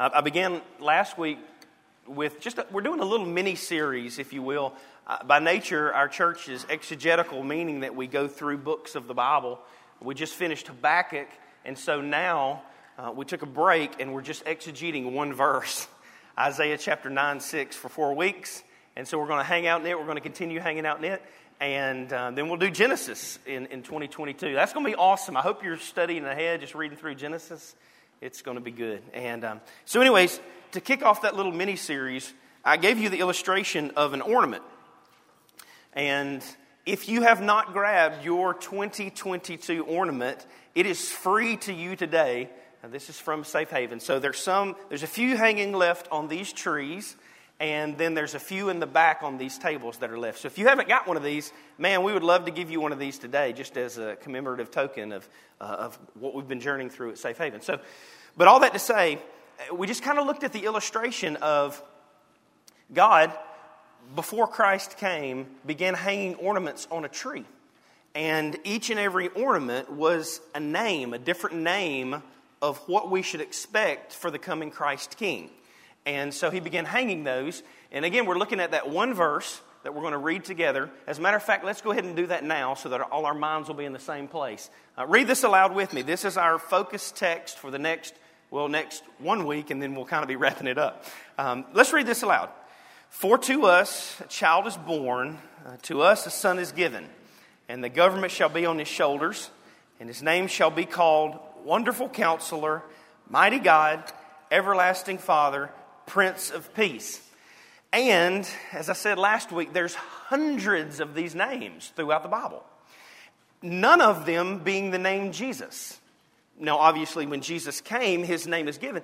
I began last week with just, a, we're doing a little mini series, if you will. Uh, by nature, our church is exegetical, meaning that we go through books of the Bible. We just finished Habakkuk, and so now uh, we took a break and we're just exegeting one verse Isaiah chapter 9 6 for four weeks. And so we're going to hang out in it. We're going to continue hanging out in it. And uh, then we'll do Genesis in, in 2022. That's going to be awesome. I hope you're studying ahead, just reading through Genesis. It's going to be good. And um, so, anyways, to kick off that little mini series, I gave you the illustration of an ornament. And if you have not grabbed your 2022 ornament, it is free to you today. And this is from Safe Haven. So there's some, there's a few hanging left on these trees, and then there's a few in the back on these tables that are left. So if you haven't got one of these, man, we would love to give you one of these today, just as a commemorative token of, uh, of what we've been journeying through at Safe Haven. So but all that to say, we just kind of looked at the illustration of God, before Christ came, began hanging ornaments on a tree. And each and every ornament was a name, a different name of what we should expect for the coming Christ King. And so he began hanging those. And again, we're looking at that one verse that we're going to read together. As a matter of fact, let's go ahead and do that now so that all our minds will be in the same place. Uh, read this aloud with me. This is our focus text for the next well, next one week, and then we'll kind of be wrapping it up. Um, let's read this aloud. For to us a child is born, uh, to us a son is given, and the government shall be on his shoulders, and his name shall be called Wonderful Counselor, Mighty God, Everlasting Father, Prince of Peace. And, as I said last week, there's hundreds of these names throughout the Bible. None of them being the name Jesus. Now, obviously, when Jesus came, his name is given.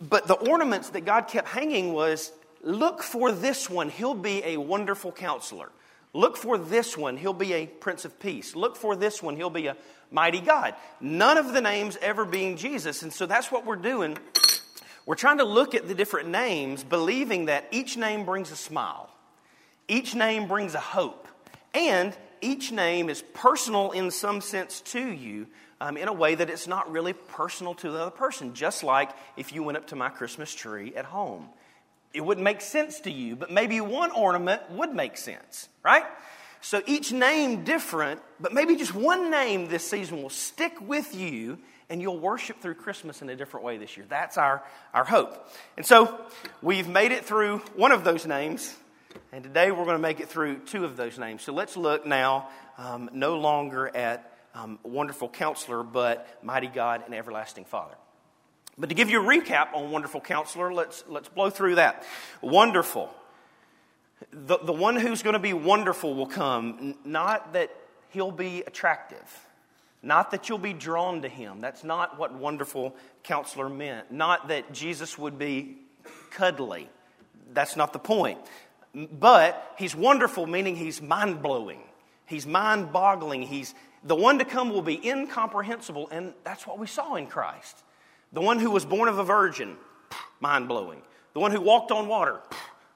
But the ornaments that God kept hanging was look for this one, he'll be a wonderful counselor. Look for this one, he'll be a prince of peace. Look for this one, he'll be a mighty God. None of the names ever being Jesus. And so that's what we're doing. We're trying to look at the different names, believing that each name brings a smile, each name brings a hope, and each name is personal in some sense to you um, in a way that it's not really personal to the other person. Just like if you went up to my Christmas tree at home, it wouldn't make sense to you, but maybe one ornament would make sense, right? So each name different, but maybe just one name this season will stick with you and you'll worship through Christmas in a different way this year. That's our, our hope. And so we've made it through one of those names, and today we're going to make it through two of those names. So let's look now um, no longer at um, wonderful counselor, but mighty God and everlasting Father. But to give you a recap on wonderful counselor, let's, let's blow through that. Wonderful. The, the one who's going to be wonderful will come, not that he'll be attractive, not that you'll be drawn to him. That's not what wonderful counselor meant. Not that Jesus would be cuddly. That's not the point. But he's wonderful, meaning he's mind blowing. He's mind boggling. He's, the one to come will be incomprehensible, and that's what we saw in Christ. The one who was born of a virgin, mind blowing. The one who walked on water,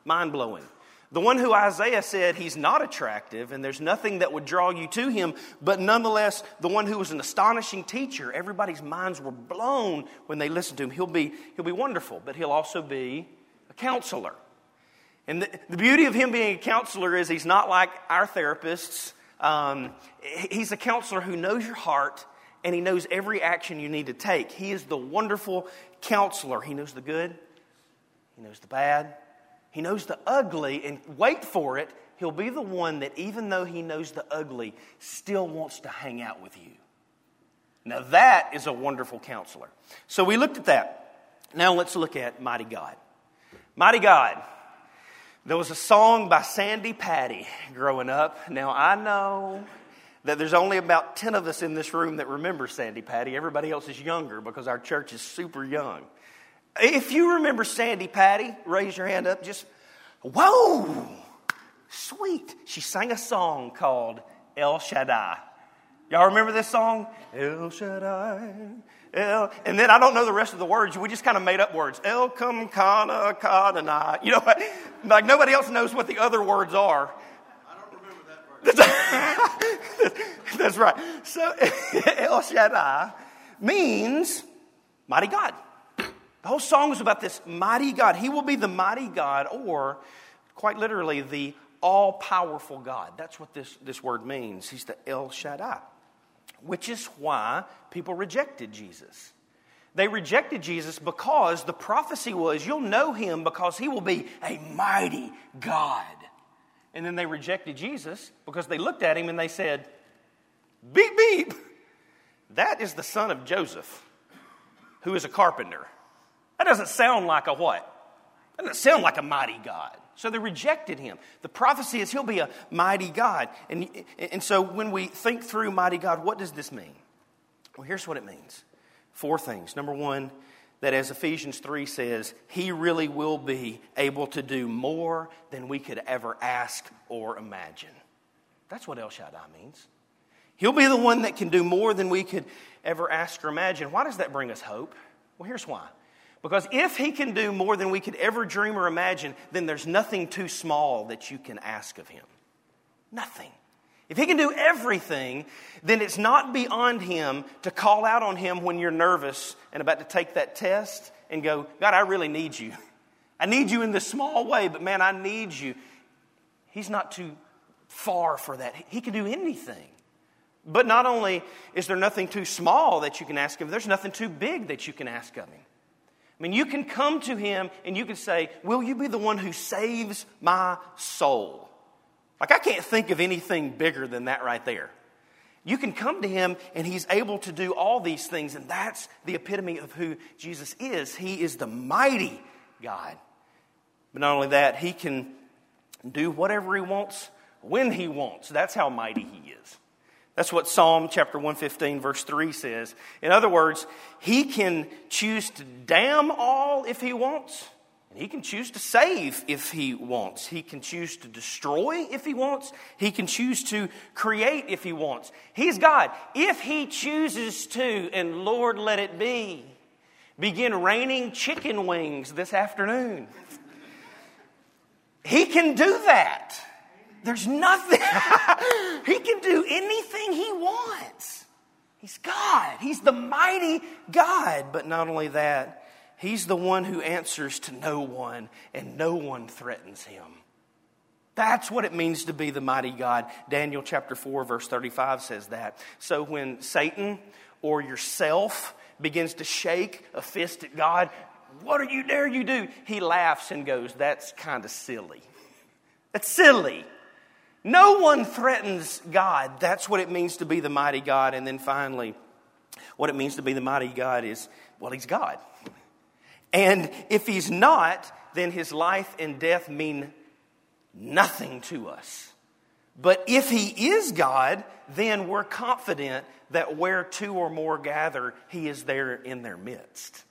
mind blowing. The one who Isaiah said he's not attractive and there's nothing that would draw you to him, but nonetheless, the one who was an astonishing teacher, everybody's minds were blown when they listened to him. He'll be, he'll be wonderful, but he'll also be a counselor. And the, the beauty of him being a counselor is he's not like our therapists um, he's a counselor who knows your heart and he knows every action you need to take. He is the wonderful counselor. He knows the good, he knows the bad, he knows the ugly, and wait for it, he'll be the one that, even though he knows the ugly, still wants to hang out with you. Now, that is a wonderful counselor. So, we looked at that. Now, let's look at Mighty God. Mighty God. There was a song by Sandi Patty growing up. Now, I know that there's only about 10 of us in this room that remember Sandi Patty. Everybody else is younger because our church is super young. If you remember Sandi Patty, raise your hand up. Just, whoa, sweet. She sang a song called El Shaddai. Y'all remember this song? El Shaddai, El, and then I don't know the rest of the words. We just kind of made up words. El come kana kana. You know, like nobody else knows what the other words are. I don't remember that part. That's right. So El Shaddai means mighty God. The whole song is about this mighty God. He will be the mighty God, or quite literally, the all powerful God. That's what this, this word means. He's the El Shaddai, which is why people rejected Jesus. They rejected Jesus because the prophecy was, You'll know him because he will be a mighty God. And then they rejected Jesus because they looked at him and they said, Beep, beep. That is the son of Joseph, who is a carpenter. That doesn't sound like a what? That doesn't sound like a mighty God. So they rejected him. The prophecy is he'll be a mighty God. And, and so when we think through mighty God, what does this mean? Well, here's what it means four things. Number one, that as Ephesians 3 says, he really will be able to do more than we could ever ask or imagine. That's what El Shaddai means. He'll be the one that can do more than we could ever ask or imagine. Why does that bring us hope? Well, here's why. Because if he can do more than we could ever dream or imagine, then there's nothing too small that you can ask of him. Nothing. If he can do everything, then it's not beyond him to call out on him when you're nervous and about to take that test and go, God, I really need you. I need you in this small way, but man, I need you. He's not too far for that. He can do anything. But not only is there nothing too small that you can ask of him, there's nothing too big that you can ask of him. I mean, you can come to him and you can say, Will you be the one who saves my soul? Like, I can't think of anything bigger than that right there. You can come to him and he's able to do all these things, and that's the epitome of who Jesus is. He is the mighty God. But not only that, he can do whatever he wants when he wants. That's how mighty he is. That's what Psalm chapter 115, verse 3 says. In other words, he can choose to damn all if he wants, and he can choose to save if he wants. He can choose to destroy if he wants. He can choose to create if he wants. He's God. If he chooses to, and Lord, let it be, begin raining chicken wings this afternoon, he can do that. There's nothing. he can do anything he wants. He's God. He's the mighty God. But not only that, he's the one who answers to no one, and no one threatens him. That's what it means to be the mighty God. Daniel chapter 4, verse 35 says that. So when Satan or yourself begins to shake a fist at God, what are you dare you do? He laughs and goes, That's kind of silly. That's silly. No one threatens God. That's what it means to be the mighty God. And then finally, what it means to be the mighty God is, well, He's God. And if He's not, then His life and death mean nothing to us. But if He is God, then we're confident that where two or more gather, He is there in their midst.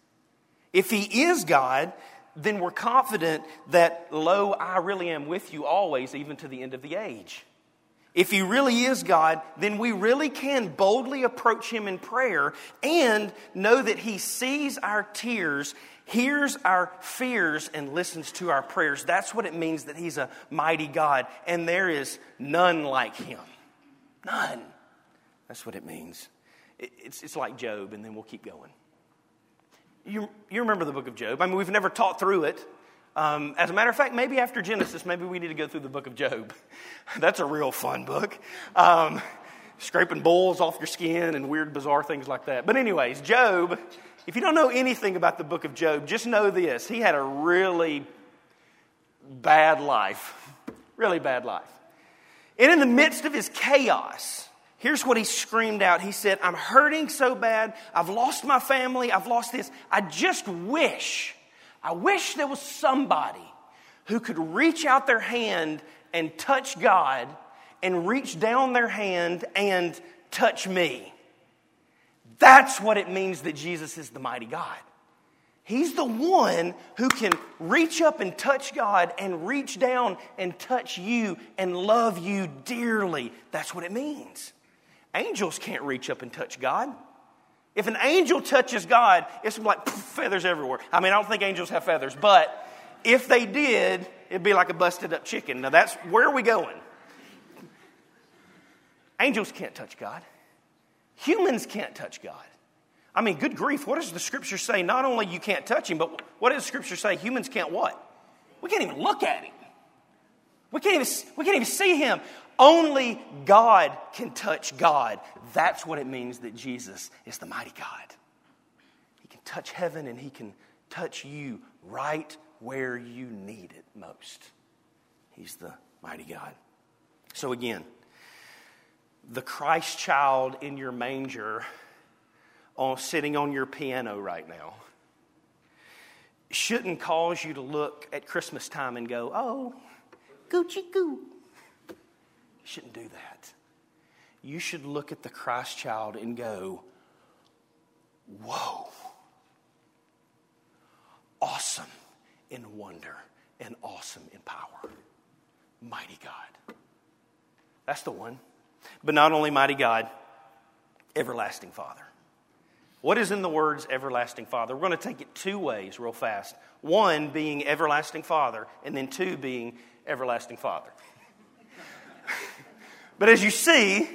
If He is God, then we're confident that, lo, I really am with you always, even to the end of the age. If He really is God, then we really can boldly approach Him in prayer and know that He sees our tears, hears our fears, and listens to our prayers. That's what it means that He's a mighty God, and there is none like Him. None. That's what it means. It's, it's like Job, and then we'll keep going. You, you remember the book of Job. I mean, we've never taught through it. Um, as a matter of fact, maybe after Genesis, maybe we need to go through the book of Job. That's a real fun book. Um, scraping bulls off your skin and weird, bizarre things like that. But, anyways, Job, if you don't know anything about the book of Job, just know this he had a really bad life. Really bad life. And in the midst of his chaos, Here's what he screamed out. He said, I'm hurting so bad. I've lost my family. I've lost this. I just wish, I wish there was somebody who could reach out their hand and touch God and reach down their hand and touch me. That's what it means that Jesus is the mighty God. He's the one who can reach up and touch God and reach down and touch you and love you dearly. That's what it means. Angels can't reach up and touch God. If an angel touches God, it's like feathers everywhere. I mean, I don't think angels have feathers, but if they did, it'd be like a busted up chicken. Now, that's where are we going? Angels can't touch God. Humans can't touch God. I mean, good grief, what does the scripture say? Not only you can't touch him, but what does the scripture say? Humans can't what? We can't even look at him. We can't even, we can't even see him. Only God can touch God. That's what it means that Jesus is the mighty God. He can touch heaven and he can touch you right where you need it most. He's the mighty God. So, again, the Christ child in your manger on, sitting on your piano right now shouldn't cause you to look at Christmas time and go, oh, Gucci goo. Shouldn't do that. You should look at the Christ child and go, whoa, awesome in wonder and awesome in power. Mighty God. That's the one. But not only mighty God, everlasting Father. What is in the words everlasting Father? We're going to take it two ways, real fast. One being everlasting Father, and then two being everlasting Father. But as you see,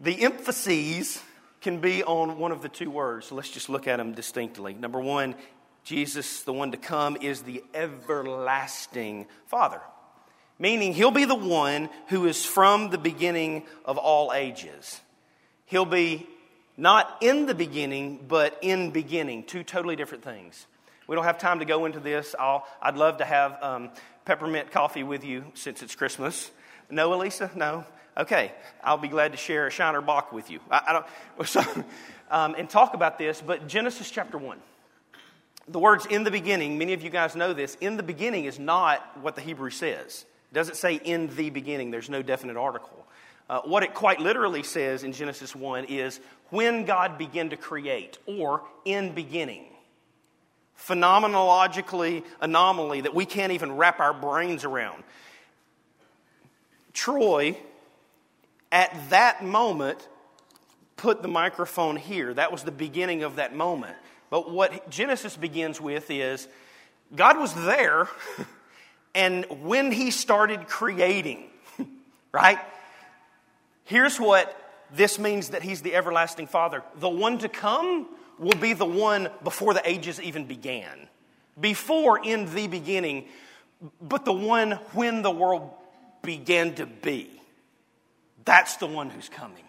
the emphases can be on one of the two words. So let's just look at them distinctly. Number one, Jesus, the one to come, is the everlasting Father, meaning he'll be the one who is from the beginning of all ages. He'll be not in the beginning, but in beginning. Two totally different things. We don't have time to go into this. i would love to have um, peppermint coffee with you since it's Christmas. No, Elisa? No? Okay. I'll be glad to share a Shiner Bock with you. I, I don't, so, um, and talk about this, but Genesis chapter 1. The words in the beginning, many of you guys know this, in the beginning is not what the Hebrew says. It doesn't say in the beginning, there's no definite article. Uh, what it quite literally says in Genesis 1 is when God began to create, or in beginning. Phenomenologically anomaly that we can't even wrap our brains around. Troy, at that moment, put the microphone here. That was the beginning of that moment. But what Genesis begins with is God was there, and when He started creating, right? Here's what this means that he's the everlasting Father. The one to come will be the one before the ages even began, before in the beginning, but the one when the world began to be. That's the one who's coming.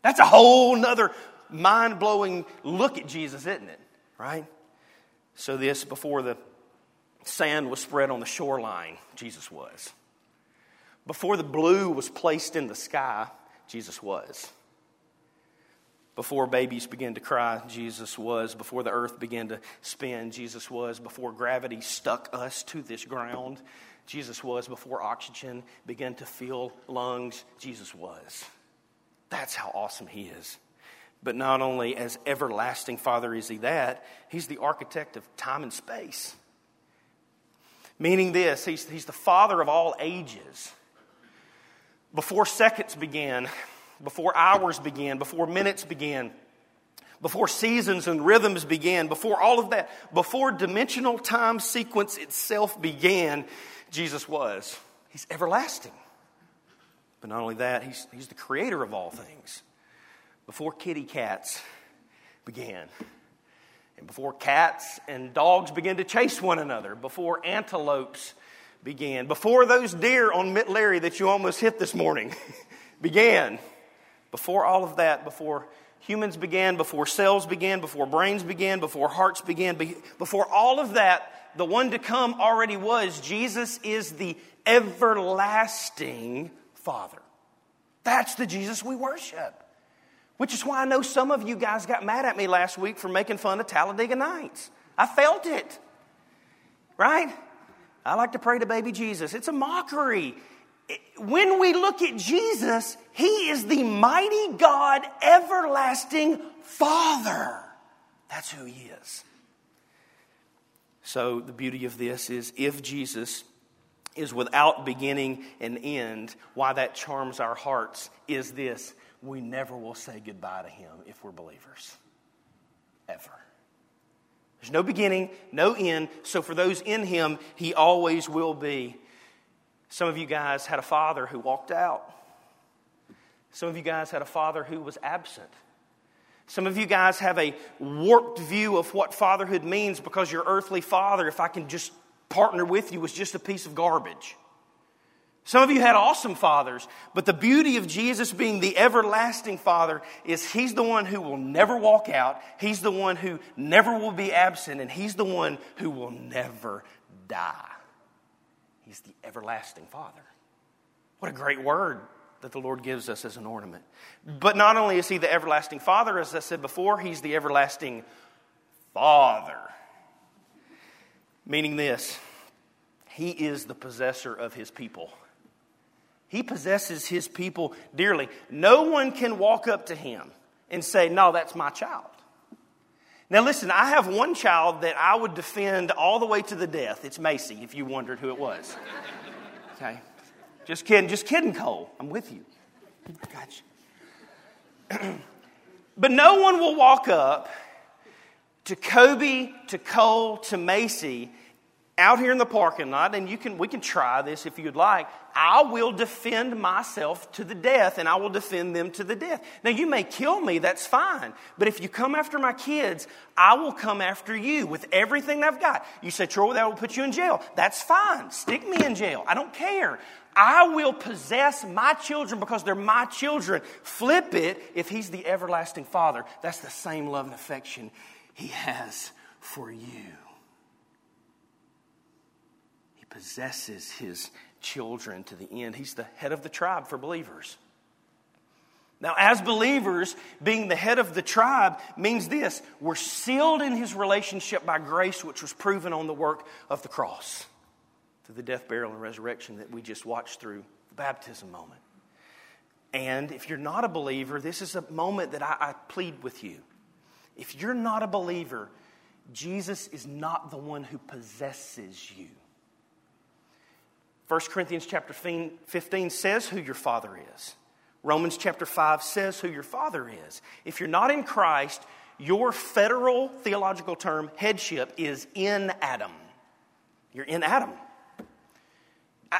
That's a whole nother mind blowing look at Jesus, isn't it? Right? So, this before the sand was spread on the shoreline, Jesus was. Before the blue was placed in the sky, Jesus was. Before babies began to cry, Jesus was. Before the earth began to spin, Jesus was. Before gravity stuck us to this ground, Jesus was. Before oxygen began to fill lungs, Jesus was. That's how awesome He is. But not only as everlasting Father is He that, He's the architect of time and space. Meaning this, He's, he's the Father of all ages. Before seconds began, before hours began, before minutes began, before seasons and rhythms began, before all of that, before dimensional time sequence itself began, Jesus was. He's everlasting. But not only that, he's, he's the creator of all things. Before kitty cats began, and before cats and dogs began to chase one another, before antelopes began. Before those deer on Larry that you almost hit this morning began. Before all of that, before humans began, before cells began, before brains began, before hearts began, before all of that, the one to come already was. Jesus is the everlasting Father. That's the Jesus we worship. Which is why I know some of you guys got mad at me last week for making fun of Talladega Nights. I felt it. Right? I like to pray to baby Jesus. It's a mockery. When we look at Jesus, he is the mighty God, everlasting Father. That's who he is. So, the beauty of this is if Jesus is without beginning and end, why that charms our hearts is this we never will say goodbye to him if we're believers. Ever. There's no beginning, no end. So for those in him, he always will be. Some of you guys had a father who walked out. Some of you guys had a father who was absent. Some of you guys have a warped view of what fatherhood means because your earthly father, if I can just partner with you, was just a piece of garbage. Some of you had awesome fathers, but the beauty of Jesus being the everlasting Father is He's the one who will never walk out, He's the one who never will be absent, and He's the one who will never die. He's the everlasting Father. What a great word that the Lord gives us as an ornament. But not only is He the everlasting Father, as I said before, He's the everlasting Father. Meaning this, He is the possessor of His people. He possesses his people dearly. No one can walk up to him and say, No, that's my child. Now, listen, I have one child that I would defend all the way to the death. It's Macy, if you wondered who it was. Okay? Just kidding, just kidding, Cole. I'm with you. Gotcha. but no one will walk up to Kobe, to Cole, to Macy out here in the parking lot, and you can, we can try this if you'd like. I will defend myself to the death, and I will defend them to the death. Now, you may kill me, that's fine. But if you come after my kids, I will come after you with everything I've got. You say, Troy, that will put you in jail. That's fine. Stick me in jail. I don't care. I will possess my children because they're my children. Flip it if he's the everlasting father. That's the same love and affection he has for you possesses his children to the end. He's the head of the tribe for believers. Now, as believers, being the head of the tribe means this we're sealed in his relationship by grace, which was proven on the work of the cross, through the death, burial, and resurrection that we just watched through the baptism moment. And if you're not a believer, this is a moment that I, I plead with you. If you're not a believer, Jesus is not the one who possesses you. 1 Corinthians chapter 15 says who your father is. Romans chapter 5 says who your father is. If you're not in Christ, your federal theological term, headship, is in Adam. You're in Adam.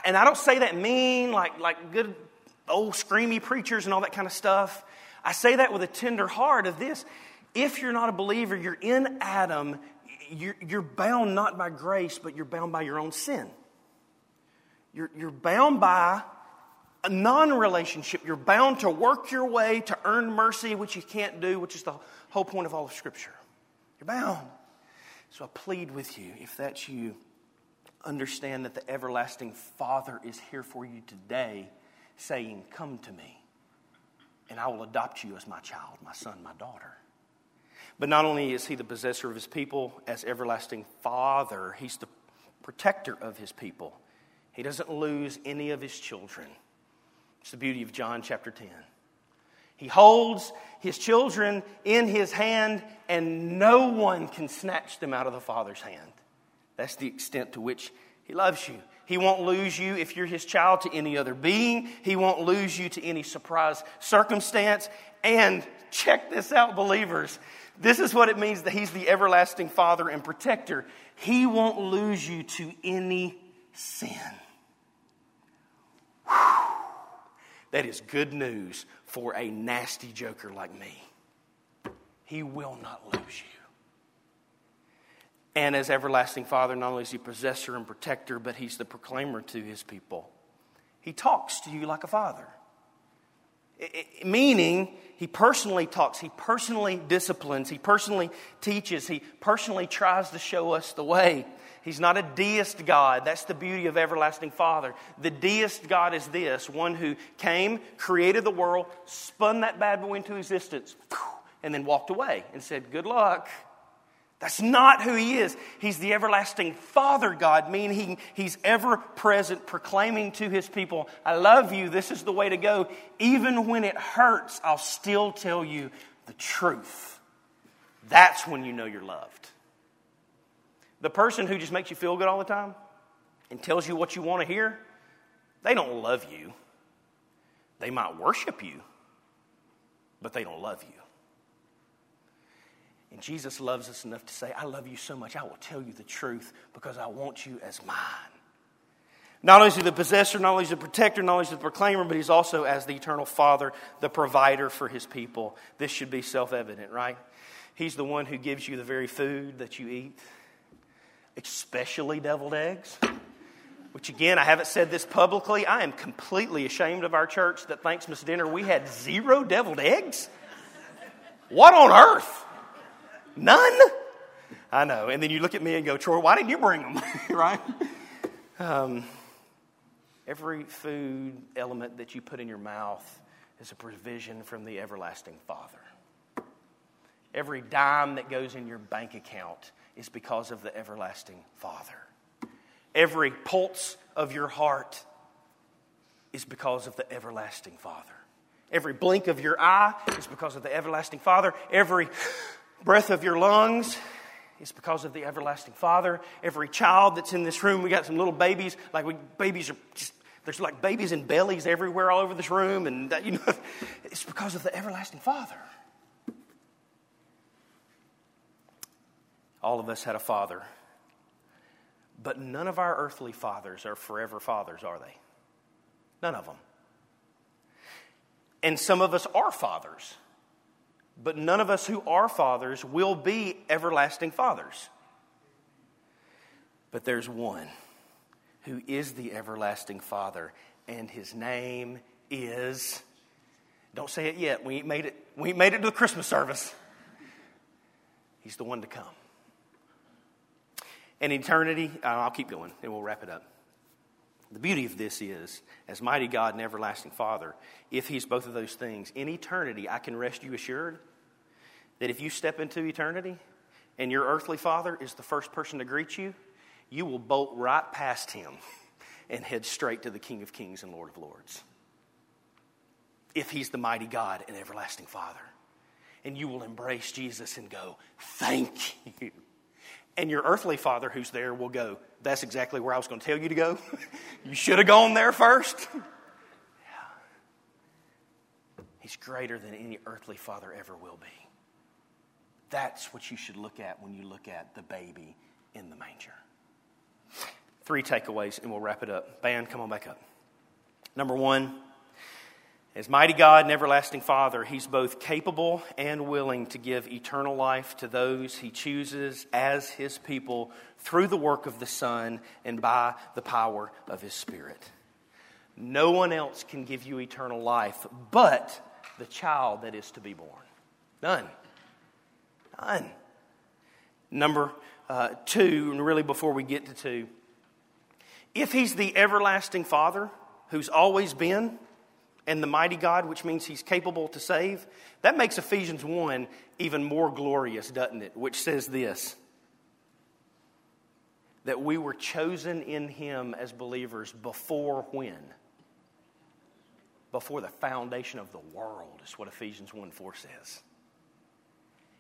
And I don't say that mean, like, like good old screamy preachers and all that kind of stuff. I say that with a tender heart of this. If you're not a believer, you're in Adam. You're, you're bound not by grace, but you're bound by your own sin. You're, you're bound by a non relationship. You're bound to work your way to earn mercy, which you can't do, which is the whole point of all of Scripture. You're bound. So I plead with you, if that's you, understand that the everlasting Father is here for you today, saying, Come to me, and I will adopt you as my child, my son, my daughter. But not only is he the possessor of his people as everlasting Father, he's the protector of his people. He doesn't lose any of his children. It's the beauty of John chapter 10. He holds his children in his hand, and no one can snatch them out of the Father's hand. That's the extent to which he loves you. He won't lose you if you're his child to any other being. He won't lose you to any surprise circumstance. And check this out, believers. This is what it means that he's the everlasting Father and protector. He won't lose you to any sin. That is good news for a nasty joker like me. He will not lose you. And as everlasting Father, not only is He possessor and protector, but He's the proclaimer to His people. He talks to you like a father. It, meaning, He personally talks, He personally disciplines, He personally teaches, He personally tries to show us the way. He's not a deist God. That's the beauty of everlasting Father. The deist God is this one who came, created the world, spun that bad boy into existence, and then walked away and said, Good luck. That's not who he is. He's the everlasting Father God, meaning he's ever present, proclaiming to his people, I love you. This is the way to go. Even when it hurts, I'll still tell you the truth. That's when you know you're loved. The person who just makes you feel good all the time and tells you what you want to hear, they don't love you. They might worship you, but they don't love you. And Jesus loves us enough to say, I love you so much, I will tell you the truth because I want you as mine. Not only is he the possessor, not only is he the protector, not only is he the proclaimer, but he's also as the eternal Father, the provider for his people. This should be self evident, right? He's the one who gives you the very food that you eat, especially deviled eggs. Which, again, I haven't said this publicly. I am completely ashamed of our church that Thanksmas dinner we had zero deviled eggs. What on earth? None? I know. And then you look at me and go, Troy, why didn't you bring them? right? Um, every food element that you put in your mouth is a provision from the everlasting Father. Every dime that goes in your bank account is because of the everlasting Father. Every pulse of your heart is because of the everlasting Father. Every blink of your eye is because of the everlasting Father. Every breath of your lungs is because of the everlasting Father. Every child that's in this room, we got some little babies, like we, babies are just, there's like babies in bellies everywhere all over this room, and that, you know, it's because of the everlasting Father. All of us had a father, but none of our earthly fathers are forever fathers, are they? None of them. And some of us are fathers, but none of us who are fathers will be everlasting fathers. But there's one who is the everlasting Father, and his name is. Don't say it yet. We made it. We made it to the Christmas service. He's the one to come. In eternity, uh, I'll keep going and we'll wrap it up. The beauty of this is, as mighty God and everlasting Father, if He's both of those things, in eternity, I can rest you assured that if you step into eternity and your earthly Father is the first person to greet you, you will bolt right past Him and head straight to the King of Kings and Lord of Lords. If He's the mighty God and everlasting Father. And you will embrace Jesus and go, Thank you. And your earthly father who's there will go, That's exactly where I was going to tell you to go. you should have gone there first. yeah. He's greater than any earthly father ever will be. That's what you should look at when you look at the baby in the manger. Three takeaways, and we'll wrap it up. Band, come on back up. Number one, as mighty God and everlasting Father, He's both capable and willing to give eternal life to those He chooses as His people through the work of the Son and by the power of His Spirit. No one else can give you eternal life but the child that is to be born. None. None. Number uh, two, and really before we get to two, if He's the everlasting Father who's always been, and the mighty God, which means he's capable to save, that makes Ephesians 1 even more glorious, doesn't it? Which says this that we were chosen in him as believers before when? Before the foundation of the world, is what Ephesians 1 4 says.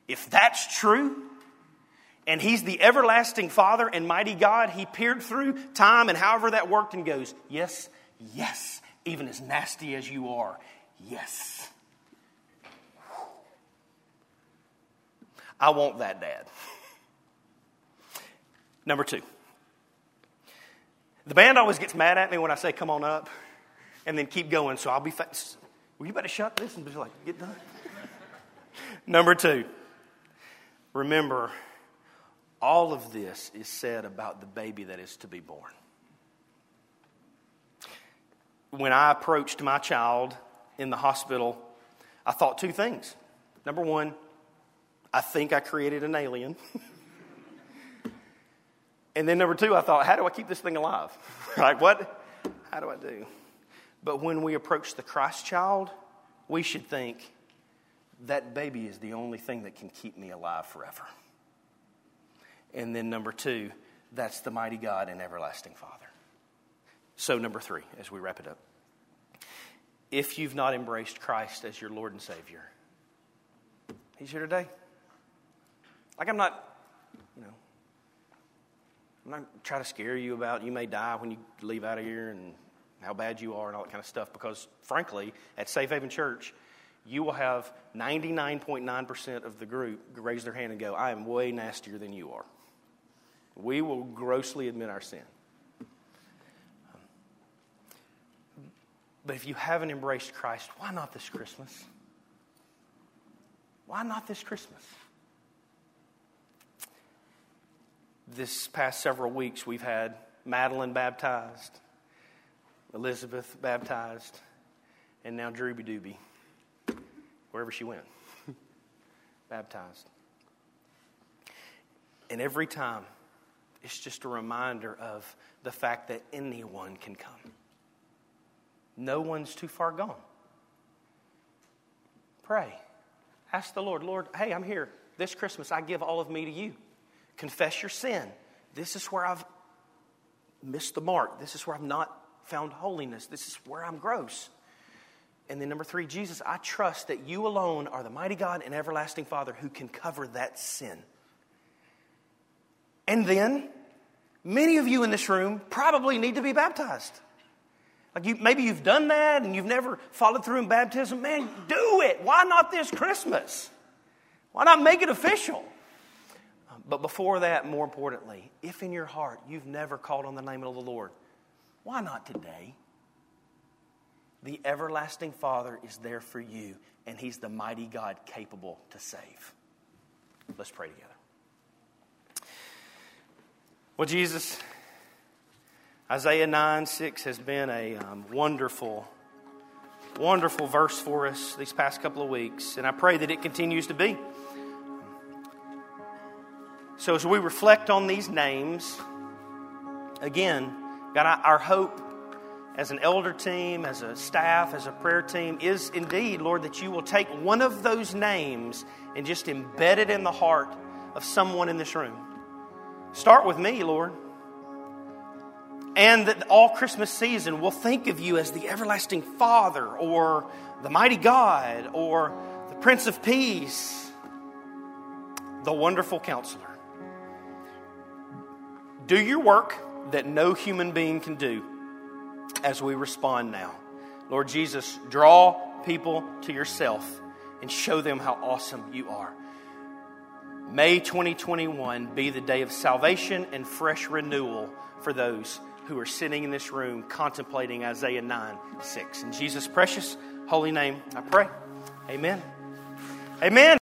If that's true, and he's the everlasting Father and mighty God, he peered through time and however that worked and goes, Yes, yes, even as nasty as you are, yes. I want that dad. Number two. The band always gets mad at me when I say, come on up, and then keep going, so I'll be fast. Well, you better shut this and be like, get done. Number two. Remember, all of this is said about the baby that is to be born when I approached my child in the hospital, I thought two things. Number one, I think I created an alien. and then number two, I thought, how do I keep this thing alive? like, what? How do I do? But when we approach the Christ child, we should think that baby is the only thing that can keep me alive forever. And then number two, that's the mighty God and everlasting Father. So, number three, as we wrap it up. If you've not embraced Christ as your Lord and Savior, He's here today. Like, I'm not, you know, I'm not trying to scare you about you may die when you leave out of here and how bad you are and all that kind of stuff, because frankly, at Safe Haven Church, you will have 99.9% of the group raise their hand and go, I am way nastier than you are. We will grossly admit our sin. But if you haven't embraced Christ, why not this Christmas? Why not this Christmas? This past several weeks, we've had Madeline baptized, Elizabeth baptized, and now Drooby Dooby, wherever she went, baptized. And every time, it's just a reminder of the fact that anyone can come. No one's too far gone. Pray. Ask the Lord, Lord, hey, I'm here. This Christmas, I give all of me to you. Confess your sin. This is where I've missed the mark. This is where I've not found holiness. This is where I'm gross. And then, number three, Jesus, I trust that you alone are the mighty God and everlasting Father who can cover that sin. And then, many of you in this room probably need to be baptized. Like you, maybe you've done that and you've never followed through in baptism. Man, do it. Why not this Christmas? Why not make it official? Um, but before that, more importantly, if in your heart you've never called on the name of the Lord, why not today? The everlasting Father is there for you, and He's the mighty God capable to save. Let's pray together. Well, Jesus, Isaiah 9 6 has been a um, wonderful, wonderful verse for us these past couple of weeks, and I pray that it continues to be. So, as we reflect on these names, again, God, our hope as an elder team, as a staff, as a prayer team is indeed, Lord, that you will take one of those names and just embed it in the heart of someone in this room. Start with me, Lord. And that all Christmas season will think of you as the everlasting Father or the mighty God or the Prince of Peace, the wonderful counselor. Do your work that no human being can do as we respond now. Lord Jesus, draw people to yourself and show them how awesome you are. May 2021 be the day of salvation and fresh renewal for those who are sitting in this room contemplating Isaiah 9 6. In Jesus' precious holy name, I pray. Amen. Amen.